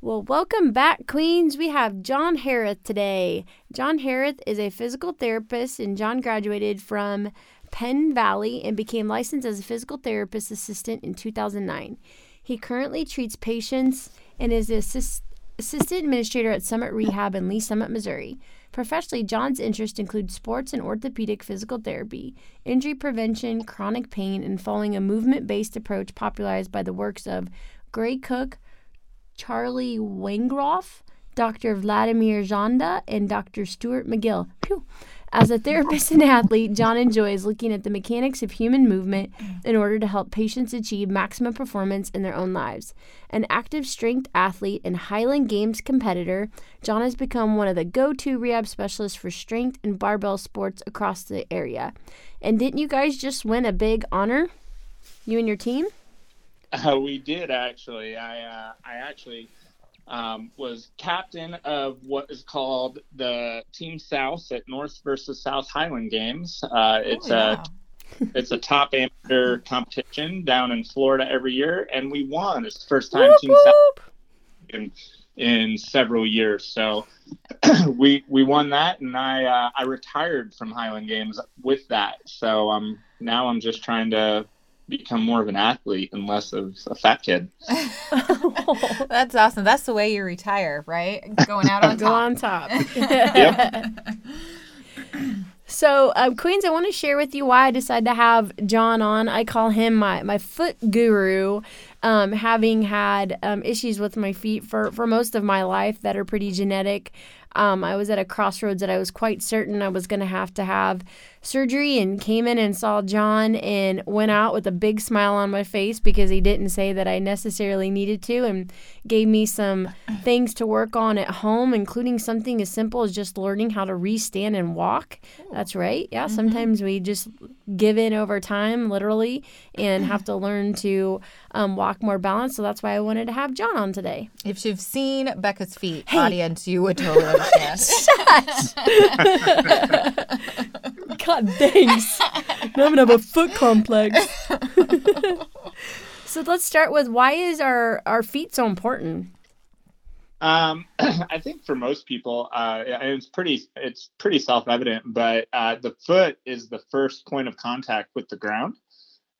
Well, welcome back, Queens. We have John Harrith today. John Harrith is a physical therapist, and John graduated from Penn Valley and became licensed as a physical therapist assistant in 2009. He currently treats patients and is the assist- assistant administrator at Summit Rehab in Lee's Summit, Missouri. Professionally, John's interests include sports and orthopedic physical therapy, injury prevention, chronic pain, and following a movement based approach popularized by the works of Gray Cook, Charlie Weingroff, Dr. Vladimir Janda, and Dr. Stuart McGill. Phew. As a therapist and athlete, John enjoys looking at the mechanics of human movement in order to help patients achieve maximum performance in their own lives. An active strength athlete and Highland Games competitor, John has become one of the go to rehab specialists for strength and barbell sports across the area. And didn't you guys just win a big honor? You and your team? Uh, we did actually. I uh, I actually um, was captain of what is called the Team South at North versus South Highland Games. Uh, it's Oh, yeah. a it's a top amateur competition down in Florida every year, and we won. It's the first time Whoop, Team South in in several years. So we we won that, and I uh, I retired from Highland Games with that. So um now I'm just trying to become more of an athlete and less of a fat kid. That's awesome. That's the way you retire, right? Going out on Go top. on top. Yep. So, um, Queens, I want to share with you why I decided to have John on. I call him my, my foot guru, um, having had um, issues with my feet for, for most of my life that are pretty genetic. Um, I was at a crossroads that I was quite certain I was going to have to have surgery and came in and saw John and went out with a big smile on my face because he didn't say that I necessarily needed to and gave me some things to work on at home, including something as simple as just learning how to restand and walk. That's right. Yeah, sometimes we just give in over time, literally, and have to learn to um, walk more balanced. So that's why I wanted to have John on today. If you've seen Becca's feet, audience, you would totally understand. God thanks. now I'm gonna have a foot complex. so let's start with why is our our feet so important? Um, I think for most people, uh, it's pretty it's pretty self evident, but uh, the foot is the first point of contact with the ground,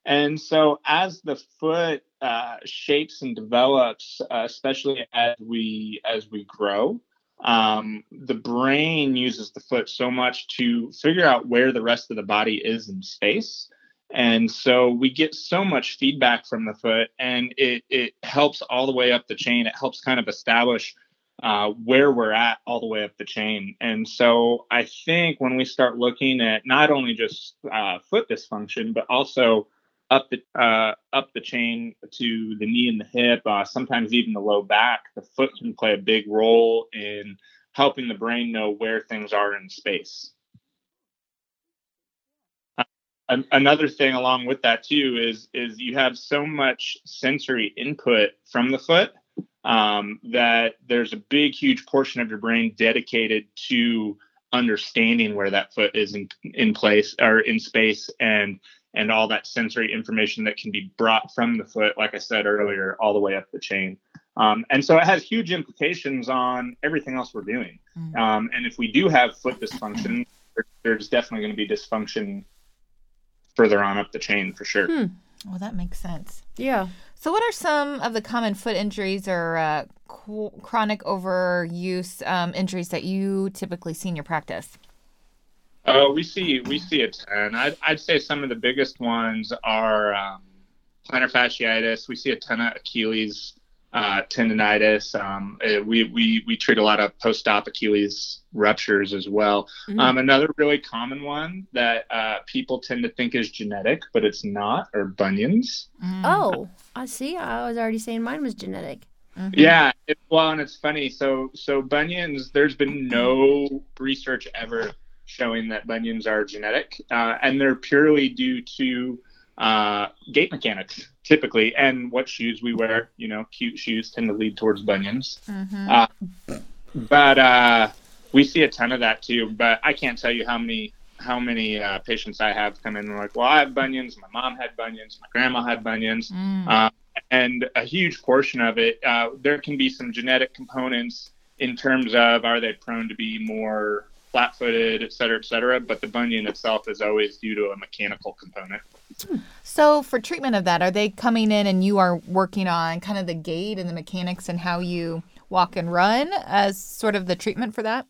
and so as the foot uh, shapes and develops, uh, especially as we as we grow, um, the brain uses the foot so much to figure out where the rest of the body is in space. And so we get so much feedback from the foot, and it, it helps all the way up the chain. It helps kind of establish uh, where we're at all the way up the chain. And so I think when we start looking at not only just uh, foot dysfunction, but also up the uh, up the chain to the knee and the hip, uh, sometimes even the low back, the foot can play a big role in helping the brain know where things are in space. Uh, another thing along with that too is is you have so much sensory input from the foot um, that there's a big huge portion of your brain dedicated to understanding where that foot is in, in place or in space and and all that sensory information that can be brought from the foot like i said earlier all the way up the chain. Um, and so it has huge implications on everything else we're doing. Um, and if we do have foot dysfunction there's definitely going to be dysfunction further on up the chain for sure. Well, that makes sense. Yeah. So, what are some of the common foot injuries or uh, chronic overuse um, injuries that you typically see in your practice? Oh, we see we see a ton. I'd, I'd say some of the biggest ones are um, plantar fasciitis. We see a ton of Achilles uh, tendonitis. Um, uh, we, we we treat a lot of post-op Achilles ruptures as well. Mhm. Um, another really common one that uh, people tend to think is genetic, but it's not, are bunions. Mm. oh, I see. I was already saying mine was genetic. Mhm. Yeah, it, well, and it's funny. So, so bunions. There's been no research ever showing that bunions are genetic, uh, and they're purely due to uh, gait mechanics, typically, and what shoes we wear. You know, cute shoes tend to lead towards bunions. Mhm. Uh, But uh, we see a ton of that too. But I can't tell you how many how many uh, patients I have come in and like, well, I have bunions. My mom had bunions. My grandma had bunions Mm. uh, and a huge portion of it, uh, there can be some genetic components in terms of are they prone to be more flat-footed, et cetera, et cetera. But the bunion itself is always due to a mechanical component. So, for treatment of that, are they coming in and you are working on kind of the gait and the mechanics and how you walk and run as sort of the treatment for that?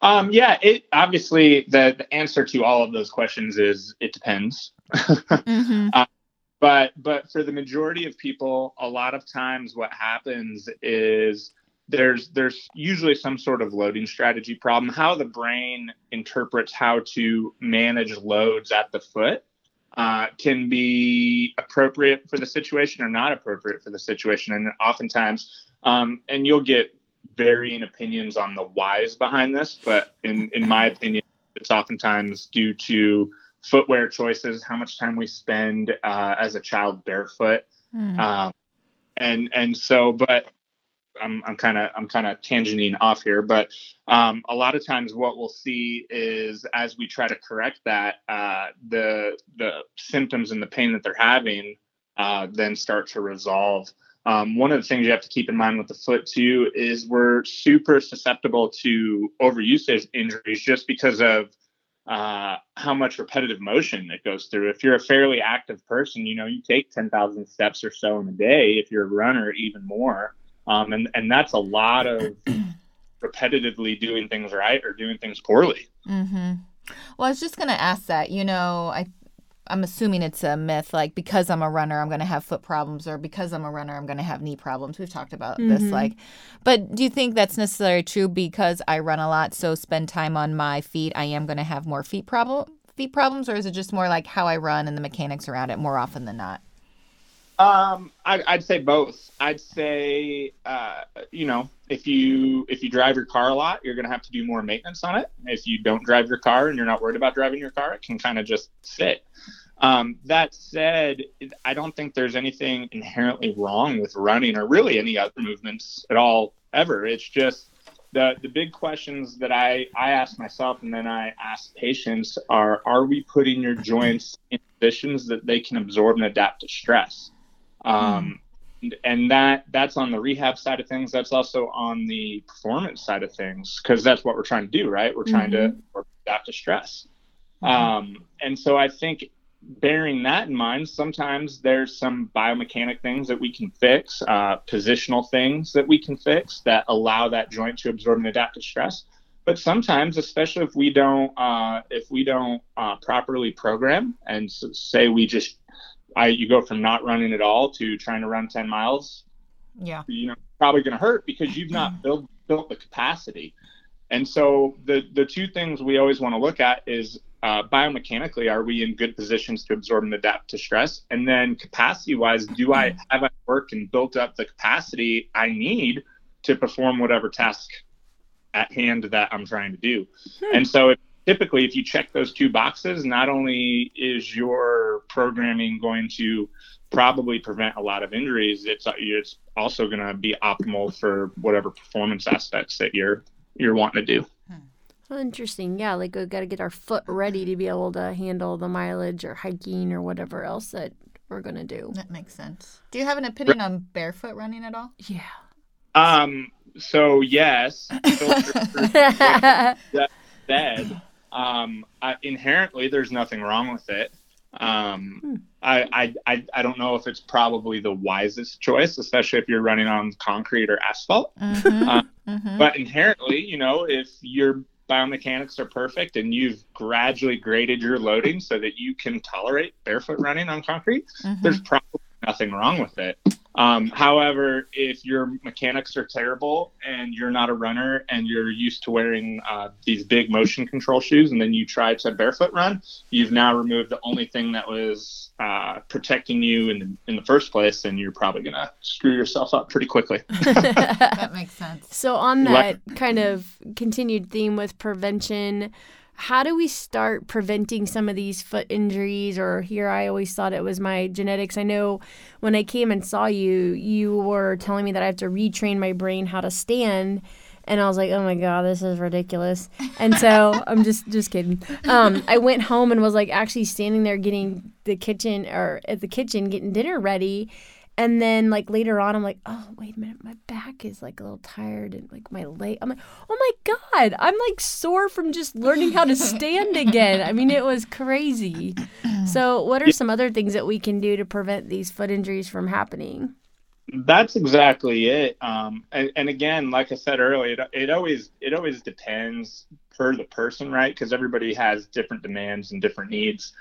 Um, yeah, it obviously the, the answer to all of those questions is it depends. Mm-hmm. but but for the majority of people a lot of times what happens is there's there's usually some sort of loading strategy problem how the brain interprets how to manage loads at the foot uh, can be appropriate for the situation or not appropriate for the situation and oftentimes um, and you'll get varying opinions on the whys behind this but in in my opinion it's oftentimes due to footwear choices, how much time we spend uh, as a child barefoot, Mm. um, and and so, but I'm I'm kind of I'm kind of tangenting off here, but um, a lot of times what we'll see is as we try to correct that, uh, the the symptoms and the pain that they're having uh, then start to resolve. Um, one of the things you have to keep in mind with the foot too is we're super susceptible to overuse injuries just because of uh, how much repetitive motion it goes through. If you're a fairly active person, you know, you take 10,000 steps or so in a day. If you're a runner, even more. Um, and, and that's a lot of repetitively doing things right or doing things poorly. Mm-hmm. Well, I was just going to ask that. You know, I, I'm assuming it's a myth. Like because I'm a runner, I'm going to have foot problems, or because I'm a runner, I'm going to have knee problems. We've talked about this. Mhm. Like, but do you think that's necessarily true? Because I run a lot, so spend time on my feet, I am going to have more feet problem feet problems, or is it just more like how I run and the mechanics around it more often than not? Um, I, I'd say both. I'd say, uh, you know, if you if you drive your car a lot, you're to have to do more maintenance on it. If you don't drive your car and you're not worried about driving your car, it can kind of just sit. Um, that said, I don't think there's anything inherently wrong with running or really any other movements at all ever. It's just the the big questions that I I ask myself and then I ask patients are: Are we putting your joints in positions that they can absorb and adapt to stress? Um, and, and that that's on the rehab side of things. That's also on the performance side of things because that's what we're trying to do, right? We're trying to adapt to stress. Um, and so I think bearing that in mind, sometimes there's some biomechanic things that we can fix, uh, positional things that we can fix that allow that joint to absorb and adapt to stress. But sometimes, especially if we don't, uh, if we don't uh, properly program, and s say we just, I, you go from not running at all to trying to run 10 miles, Yeah. you know probably going to hurt because you've not mm-hmm. built built the capacity. And so the the two things we always want to look at is uh, biomechanically are we in good positions to absorb and adapt to stress? And then capacity wise do i mm-hmm. have i worked and built up the capacity i need to perform whatever task at hand that i'm trying to do? Hmm. And so if, typically if you check those two boxes not only is your programming going to probably prevent a lot of injuries. It's it's also going to be optimal for whatever performance aspects that you're you're wanting to do. Oh, interesting. Yeah, like we've got to get our foot ready to be able to handle the mileage or hiking or whatever else that we're going to do. That makes sense. Do you have an opinion on barefoot running at all? Yeah. Um. So yes, filter said, um, I, inherently there's nothing wrong with it. Um, Hmm. I, I I don't know if it's probably the wisest choice, especially if you're running on concrete or asphalt. Mm-hmm. Uh, mm-hmm. But inherently, you know, if you're biomechanics are perfect and you've gradually graded your loading so that you can tolerate barefoot running on concrete, mm-hmm. there's probably nothing wrong with it. Um, however, if your mechanics are terrible and you're not a runner and you're used to wearing uh, these big motion control shoes, and then you try to barefoot run, you've now removed the only thing that was uh, protecting you in the, in the first place, and you're probably gonna screw yourself up pretty quickly. that makes sense. So on that kind of continued theme with prevention how do we start preventing some of these foot injuries? Or here i always thought it was my genetics. I know when i came and saw you you were telling me that i have to retrain my brain how to stand. And i was like oh my god this is ridiculous. And so i'm just just kidding. Um, i went home and was like actually standing there getting the kitchen or at the kitchen getting dinner ready and then like later on, I'm like, oh wait a minute, my back is like a little tired and like my leg. I'm like, oh my god, I'm like sore from just learning how to stand again. I mean, it was crazy. So, what are some other things that we can do to prevent these foot injuries from happening? That's exactly it. Um, and, and again, like I said earlier, it, it always it always depends per the person, right? Because everybody has different demands and different needs.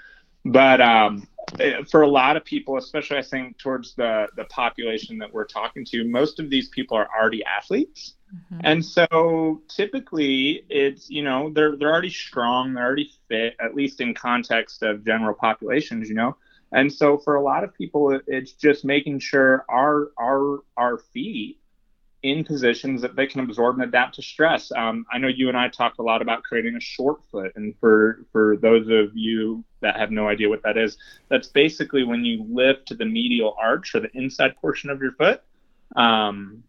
But um, eh, for a lot of people, especially I think towards the the population that we're talking to, most of these people are already athletes. Mm-hmm. And so typically it's, you know, they're they're already strong, they're already fit, at least in context of general populations, you know. And so for a lot of people it's just making sure our our our feet in positions that they can absorb and adapt to stress. Um, I know you and I talked a lot about creating a short foot, and for for those of you that have no idea what that is, that's basically when you lift the medial arch or the inside portion of your foot, um,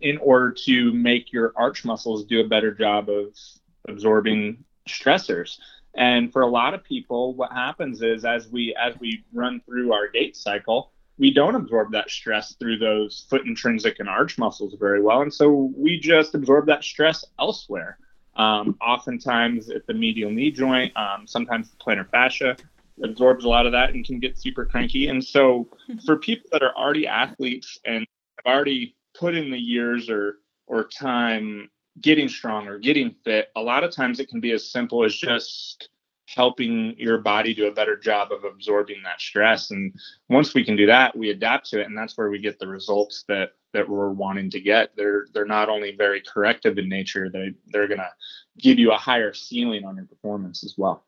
in order to make your arch muscles do a better job of absorbing stressors. And for a lot of people, what happens is as we as we run through our gait cycle, we don't absorb that stress through those foot intrinsic and arch muscles very well. And so we just absorb that stress elsewhere. Um, oftentimes at the medial knee joint, um, sometimes the plantar fascia absorbs a lot of that and can get super cranky. And so for people that are already athletes and have already put in the years or or time getting stronger, getting fit, a lot of times it can be as simple as just helping your body do a better job of absorbing that stress and once we can do that we adapt to it and that's where we get the results that that we're wanting to get they're they're not only very corrective in nature they they're going to give you a higher ceiling on your performance as well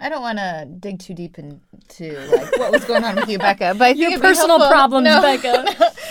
I don't want to dig too deep into like what was going on with you, Becca. But I think your personal problems, no, Becca.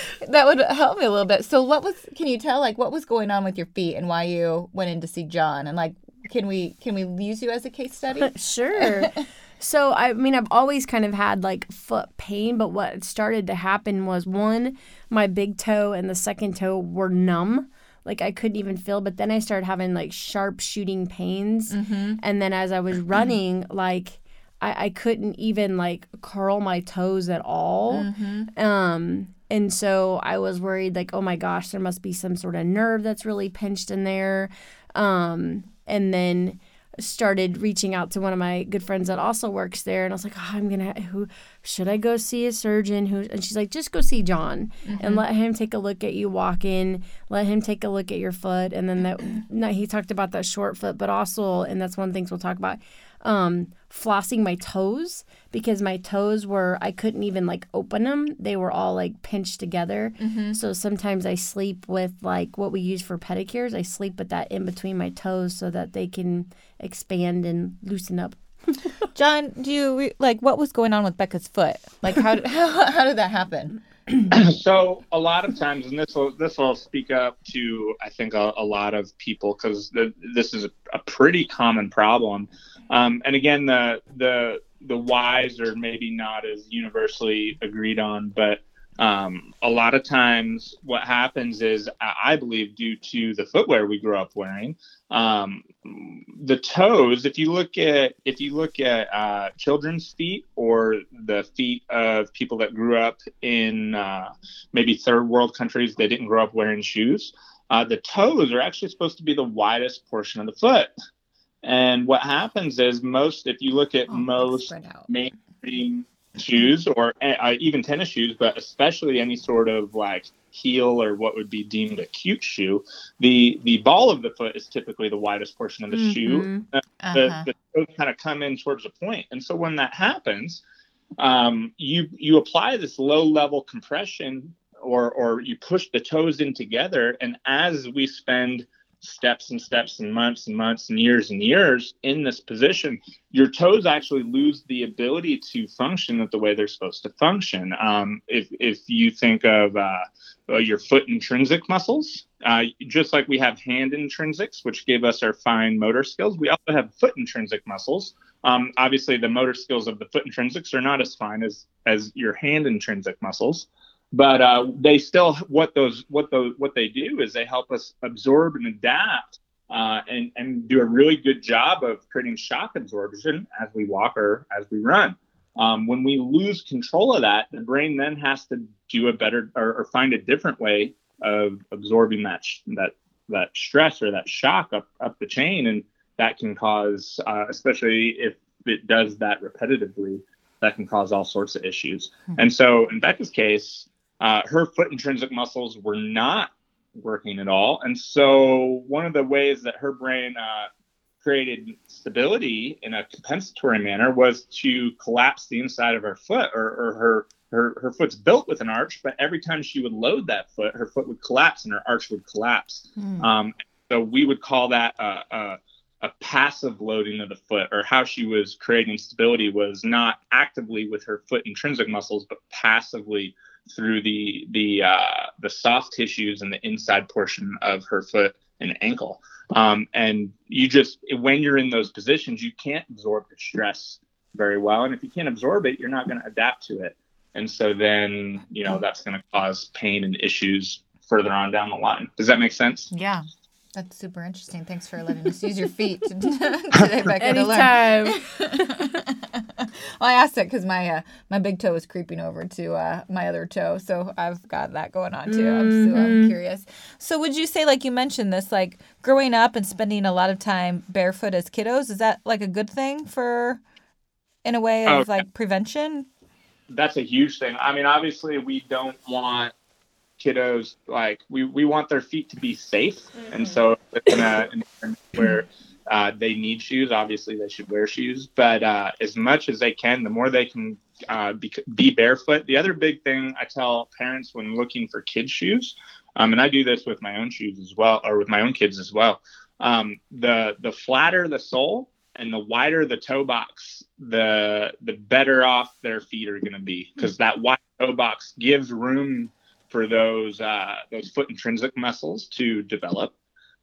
that would help me a little bit. So, what was? Can you tell like what was going on with your feet and why you went in to see John and like can we can we use you as a case study? sure. so I mean I've always kind of had like foot pain, but what started to happen was one, my big toe and the second toe were numb. Like I couldn't even feel, but then I started having like sharp shooting pains. Mm-hmm. And then as I was running, like I, I couldn't even like curl my toes at all. Mm-hmm. Um and so I was worried like, oh my gosh, there must be some sort of nerve that's really pinched in there. Um and then started reaching out to one of my good friends that also works there. And I was like, oh, I'm going to who should I go see a surgeon? Who and she's like, just go see John mm-hmm. and let him take a look at you walking, let him take a look at your foot. And then that no, he talked about that short foot but also and that's one of the things we'll talk about um, flossing my toes because my toes were I couldn't even like open them. They were all like pinched together. Mm-hmm. So sometimes I sleep with like what we use for pedicures. I sleep with that in between my toes so that they can expand and loosen up. John, do you like what was going on with Becca's foot? Like how did, how, how did that happen? so a lot of times, and this will this will speak up to I think a, a lot of people because this is a, a, pretty common problem. Um, and again, the the the whys are maybe not as universally agreed on, but um, a lot of times what happens is I believe due to the footwear we grew up wearing, um, the toes. If you look at if you look at uh, children's feet or the feet of people that grew up in uh, maybe third world countries, they didn't grow up wearing shoes. Uh, the toes are actually supposed to be the widest portion of the foot. And what happens is most, if you look at oh, most mainstream shoes or uh, even tennis shoes, but especially any sort of like heel or what would be deemed a cute shoe, the the ball of the foot is typically the widest portion of the Mhm. shoe. Uh, Uh-huh. The, the toes kind of come in towards a point, and so when that happens, um, you you apply this low level compression, or or you push the toes in together, and as we spend steps and steps and months and months and years and years in this position, your toes actually lose the ability to function at the way they're supposed to function. Um, if, if you think of uh, uh, your foot intrinsic muscles, uh, just like we have hand intrinsics, which give us our fine motor skills, we also have foot intrinsic muscles. Um, obviously, the motor skills of the foot intrinsics are not as fine as as your hand intrinsic muscles but uh, they still what those what those what they do is they help us absorb and adapt uh, and and do a really good job of creating shock absorption as we walk or as we run. Um, when we lose control of that, the brain then has to do a better or, or find a different way of absorbing that sh- that that stress or that shock up up the chain, and that can cause, uh, especially if it does that repetitively, that can cause all sorts of issues. And so, in Becca's case, uh, her foot intrinsic muscles were not working at all. And so, one of the ways that her brain uh, created stability in a compensatory manner was to collapse the inside of her foot, or, or her, her her foot's built with an arch, but every time she would load that foot, her foot would collapse and her arch would collapse. Hmm. Um, so we would call that a, a, a passive loading of the foot, or how she was creating stability was not actively with her foot intrinsic muscles, but passively through the the uh, the soft tissues and the inside portion of her foot and ankle. Um, and you just when you're in those positions, you can't absorb the stress very well, and if you can't absorb it, you're not going to adapt to it. And so then you know that's going to cause pain and issues further on down the line. Does that make sense? Yeah. That's super interesting. Thanks for letting us use your feet today, Becca, to learn. Anytime. well, I asked it because my uh, my big toe is creeping over to uh, my other toe, so I've got that going on too. I'm so I'm Mhm. curious. So, would you say, like you mentioned this, like growing up and spending a lot of time barefoot as kiddos, is that like a good thing for, in a way of Oh, like prevention? that's a huge thing. I mean, obviously, we don't want kiddos like we, we want their feet to be safe, and so in a environment where uh, they need shoes, obviously they should wear shoes. But uh, as much as they can, the more they can uh, be, be barefoot. The other big thing I tell parents when looking for kids shoes, um, and I do this with my own shoes as well, or with my own kids as well. Um, the the flatter the sole and the wider the toe box, the the better off their feet are going to be because that wide toe box gives room for those uh, those foot intrinsic muscles to develop,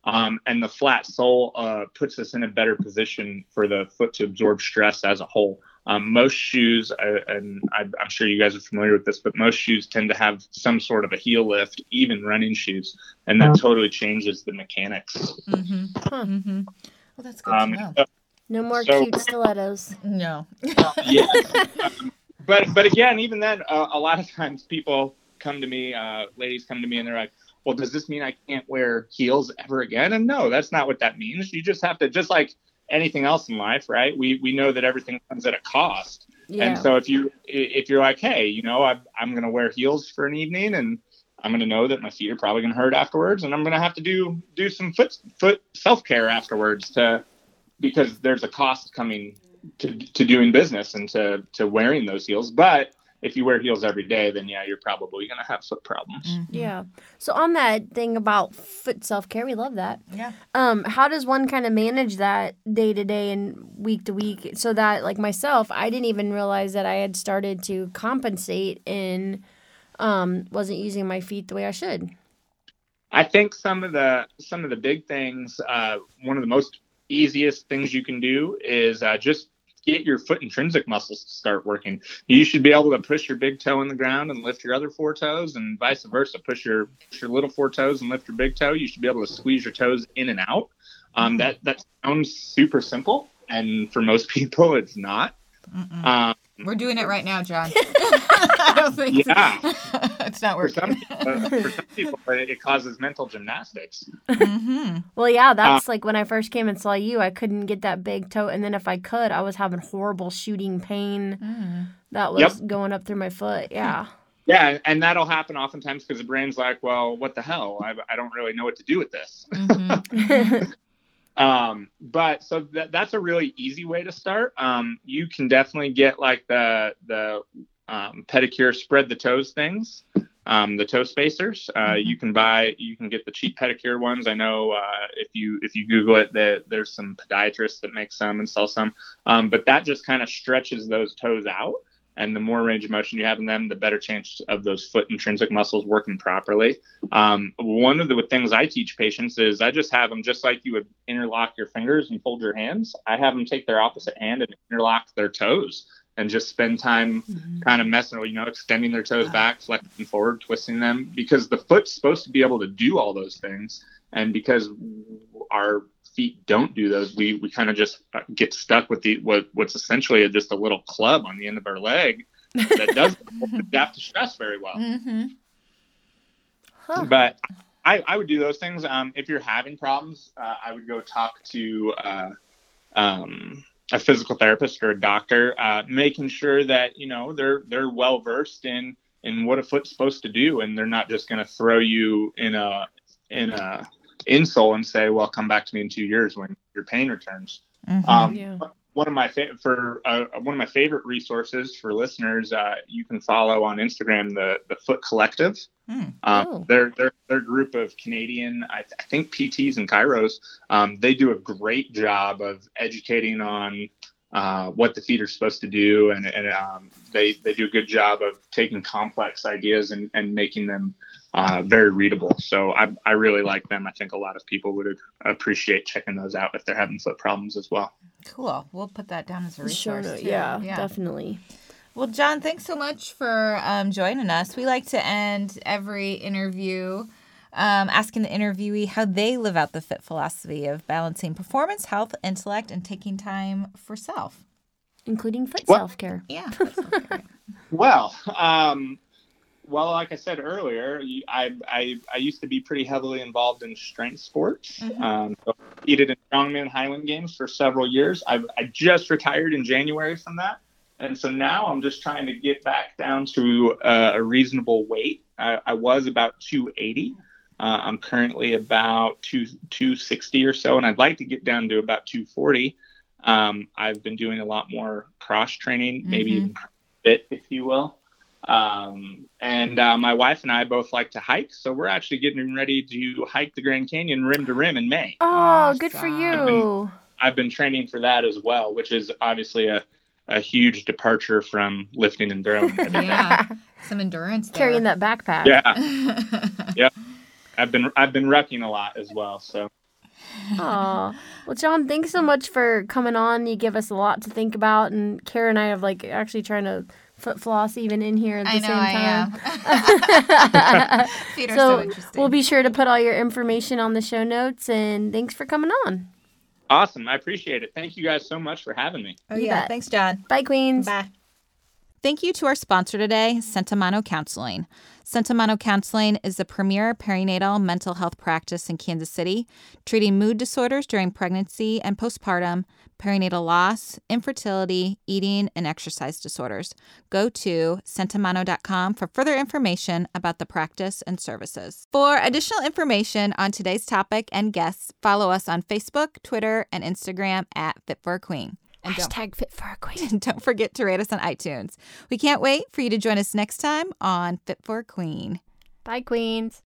um, and the flat sole uh, puts us in a better position for the foot to absorb stress as a whole. Um, most shoes, uh, and I, I'm sure you guys are familiar with this, but most shoes tend to have some sort of a heel lift, even running shoes, and that totally changes the mechanics. Mm-hmm. Huh. Mm-hmm. Well, that's good Um, to know. so- No more So- cute stilettos. No. yeah. Um, but but again, even then, uh, a lot of times people come to me, uh, ladies come to me, and they're like, "Well, does this mean I can't wear heels ever again?" And no, that's not what that means. You just have to, just like anything else in life, right? We we know that everything comes at a cost, Yeah. and so if you if you're like, hey, you know, I'm I'm gonna wear heels for an evening, and I'm gonna know that my feet are probably gonna hurt afterwards, and I'm gonna have to do do some foot foot self care afterwards to because there's a cost coming to, to doing business and to, to wearing those heels. But if you wear heels every day, then yeah, you're probably going to have foot problems. Mhm. yeah. So on that thing about foot self care, we love that. Yeah. Um, how does one kind of manage that day to day and week to week so that like myself, I didn't even realize that I had started to compensate and um wasn't using my feet the way I should. I think some of the some of the big things, uh, one of the most easiest things you can do is uh, just get your foot intrinsic muscles to start working. You should be able to push your big toe in the ground and lift your other four toes, and vice versa. Push your push your little four toes and lift your big toe. You should be able to squeeze your toes in and out. Um, that that sounds super simple, and for most people, it's not. Um, We're doing it right now, John. I don't think Yeah. It's not for working. some, uh, for some people, it it causes mental gymnastics. hmm Well, yeah, that's like when I first came and saw you, I couldn't get that big toe, and then if I could, I was having horrible shooting pain Mm. that was Yep. going up through my foot. Yeah. Yeah, and that'll happen oftentimes because the brain's like, well, what the hell? I, I don't really know what to do with this. Mhm. Um, but so that, that's a really easy way to start. Um, you can definitely get like the the um, pedicure spread the toes things, um, the toe spacers. Uh, Mhm. You can buy, you can get the cheap pedicure ones. I know uh, if you if you Google it, that there's some podiatrists that make some and sell some. Um, but that just kind of stretches those toes out. And the more range of motion you have in them, the better chance of those foot intrinsic muscles working properly. Um, one of the things I teach patients is I just have them just like you would interlock your fingers and fold your hands. I have them take their opposite hand and interlock their toes and just spend time kind of messing with, you know, extending their toes back, flexing forward, twisting them because the foot's supposed to be able to do all those things. And because our feet don't do those, we, we kind of just uh, get stuck with the what what's essentially just a little club on the end of our leg that doesn't adapt to stress very well Mhm. Huh. but I, I would do those things. Um, if you're having problems, uh, I would go talk to uh, um, a physical therapist or a doctor, uh, making sure that you know they're they're well versed in in what a foot's supposed to do, and they're not just going to throw you in a in a insole and say, "Well, come back to me in two years when your pain returns." Mhm. Um, Yeah. One of my fa- for uh, one of my favorite resources for listeners, uh, you can follow on Instagram the the Foot Collective. Hmm. Um, Oh. they're, they're they're group of Canadian, I, th- I think PTs and chiros. Um, they do a great job of educating on uh, what the feet are supposed to do, and, and um, they they do a good job of taking complex ideas and, and making them uh, very readable. So I I really like them. I think a lot of people would appreciate checking those out if they're having foot problems as well. Cool. We'll put that down as a resource. no- too. yeah, definitely. Well, John, thanks so much for um, joining us. We like to end every interview um, asking the interviewee how they live out the fit philosophy of balancing performance, health, intellect, and taking time for self. Including foot What? self care. Yeah. that's okay. Well, um, well, like I said earlier, I, I I used to be pretty heavily involved in strength sports. Mhm. Um, so I competed in strongman Highland Games for several years. I I just retired in January from that, and so now I'm just trying to get back down to uh, a reasonable weight. I, I was about 280. Uh, I'm currently about two 260 or so, and I'd like to get down to about 240. Um, I've been doing a lot more cross training, maybe Mhm. even fit, if you will. Um, and uh, my wife and I both like to hike, so we're actually getting ready to hike the Grand Canyon rim to rim in May. Oh, good for Awesome. you. I've been training for that as well, which is obviously a, a huge departure from lifting and throwing. yeah. Some endurance there. Carrying that backpack. yeah, Yeah. I've been I've been rucking a lot as well. So Oh Well, John, thanks so much for coming on. You give us a lot to think about, and Kara and I have like actually trying to foot floss even in here at the I know same I time. Feet are so, so interesting. we'll be sure to put all your information on the show notes. And thanks for coming on. Awesome, I appreciate it. Thank you guys so much for having me. oh, You yeah. Thanks, John. Bye, Queens. Bye. Thank you to our sponsor today, Sentimano Counseling. Sentimano Counseling is the premier perinatal mental health practice in Kansas City, treating mood disorders during pregnancy and postpartum, perinatal loss, infertility, eating, and exercise disorders. Go to sentimano.com for further information about the practice and services. For additional information on today's topic and guests, follow us on Facebook, Twitter, and Instagram at Fit for a Queen. And don't Hashtag fit for a queen. and don't forget to rate us on iTunes. We can't wait for you to join us next time on Fit for a Queen. Bye, Queens.